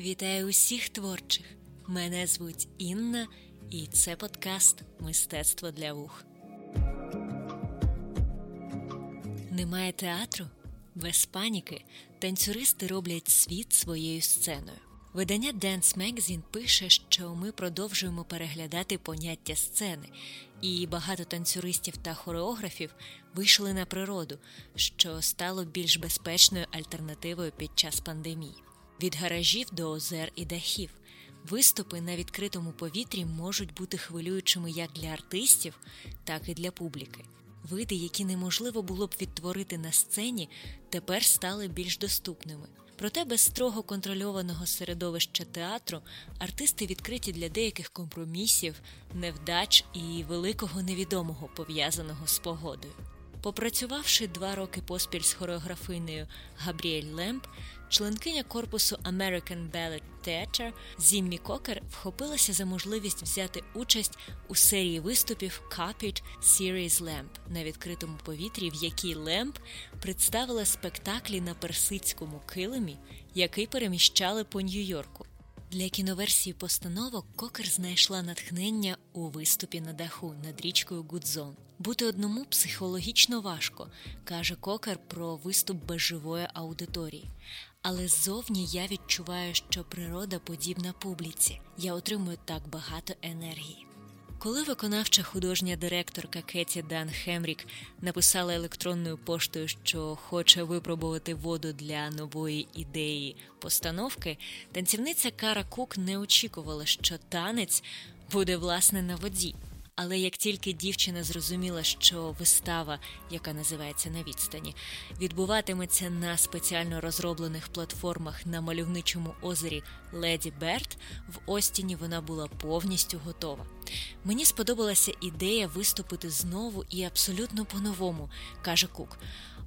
Вітаю усіх творчих! Мене звуть Інна, і це подкаст Мистецтво для вух. Немає театру? Без паніки танцюристи роблять світ своєю сценою. Видання Dance Magazine пише, що ми продовжуємо переглядати поняття сцени, і багато танцюристів та хореографів вийшли на природу, що стало більш безпечною альтернативою під час пандемії. Від гаражів до озер і дахів. Виступи на відкритому повітрі можуть бути хвилюючими як для артистів, так і для публіки. Види, які неможливо було б відтворити на сцені, тепер стали більш доступними. Проте без строго контрольованого середовища театру артисти відкриті для деяких компромісів, невдач і великого невідомого пов'язаного з погодою. Попрацювавши два роки поспіль з хореографинею Габріель Лемп, членкиня корпусу American Ballet Theatre Зіммі Кокер вхопилася за можливість взяти участь у серії виступів Copied Series Lamp на відкритому повітрі, в якій Лемп представила спектаклі на персидському килимі, який переміщали по Нью-Йорку. Для кіноверсії постановок Кокер знайшла натхнення у виступі на даху над річкою Гудзон. Бути одному психологічно важко, каже Кокер про виступ без живої аудиторії. Але ззовні я відчуваю, що природа подібна публіці. Я отримую так багато енергії. Коли виконавча художня директорка Кеті Дан Хемрік написала електронною поштою, що хоче випробувати воду для нової ідеї постановки, танцівниця Кара Кук не очікувала, що танець буде власне на воді. Але як тільки дівчина зрозуміла, що вистава, яка називається на відстані, відбуватиметься на спеціально розроблених платформах на мальовничому озері Леді Берт, в Остіні вона була повністю готова. Мені сподобалася ідея виступити знову і абсолютно по-новому, каже Кук.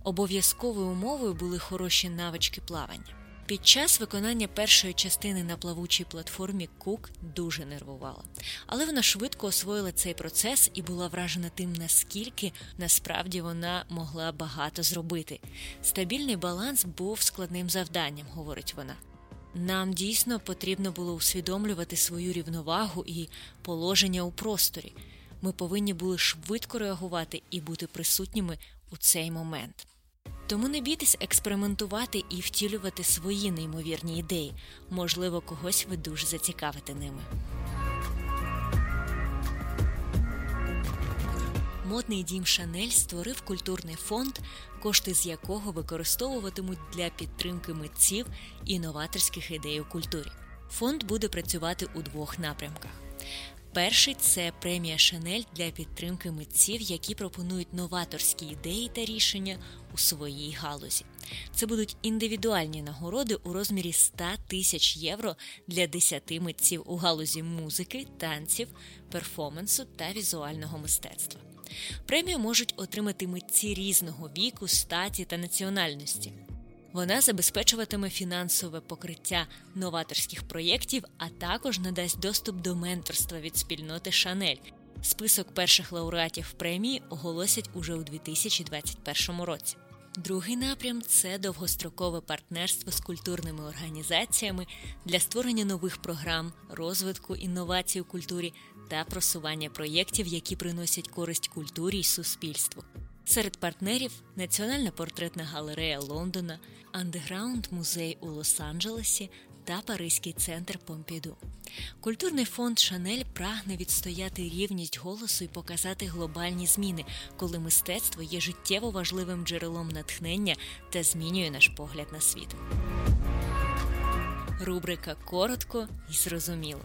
Обов'язковою умовою були хороші навички плавання. Під час виконання першої частини на плавучій платформі Кук дуже нервувала, але вона швидко освоїла цей процес і була вражена тим, наскільки насправді вона могла багато зробити. Стабільний баланс був складним завданням, говорить вона. Нам дійсно потрібно було усвідомлювати свою рівновагу і положення у просторі. Ми повинні були швидко реагувати і бути присутніми у цей момент. Тому не бійтесь експериментувати і втілювати свої неймовірні ідеї. Можливо, когось ви дуже зацікавите ними. Модний дім Шанель створив культурний фонд, кошти з якого використовуватимуть для підтримки митців і новаторських ідей у культурі. Фонд буде працювати у двох напрямках. Перший це премія Шанель для підтримки митців, які пропонують новаторські ідеї та рішення у своїй галузі. Це будуть індивідуальні нагороди у розмірі 100 тисяч євро для 10 митців у галузі музики, танців, перформансу та візуального мистецтва. Премію можуть отримати митці різного віку, статі та національності. Вона забезпечуватиме фінансове покриття новаторських проєктів, а також надасть доступ до менторства від спільноти Шанель. Список перших лауреатів премії оголосять уже у 2021 році. Другий напрям це довгострокове партнерство з культурними організаціями для створення нових програм, розвитку інновацій у культурі та просування проєктів, які приносять користь культурі й суспільству. Серед партнерів Національна портретна галерея Лондона, Андеграунд музей у Лос-Анджелесі та Паризький центр Помпіду. Культурний фонд Шанель прагне відстояти рівність голосу і показати глобальні зміни, коли мистецтво є життєво важливим джерелом натхнення та змінює наш погляд на світ. Рубрика коротко і зрозуміло.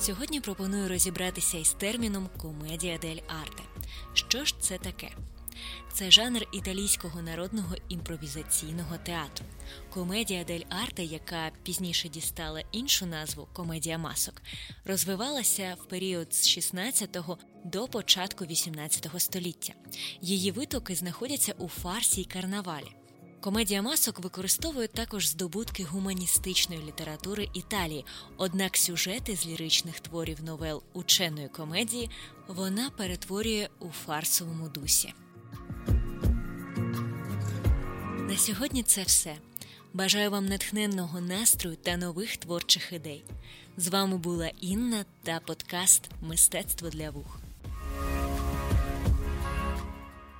Сьогодні пропоную розібратися із терміном комедія дель арте. Що ж це таке? Це жанр італійського народного імпровізаційного театру. Комедія дель арте, яка пізніше дістала іншу назву комедія масок, розвивалася в період з 16 до початку 18 століття. Її витоки знаходяться у фарсі й карнавалі. Комедія масок використовує також здобутки гуманістичної літератури Італії, однак сюжети з ліричних творів новел ученої комедії вона перетворює у фарсовому дусі. На сьогодні це все. Бажаю вам натхненного настрою та нових творчих ідей. З вами була Інна та подкаст Мистецтво для вух.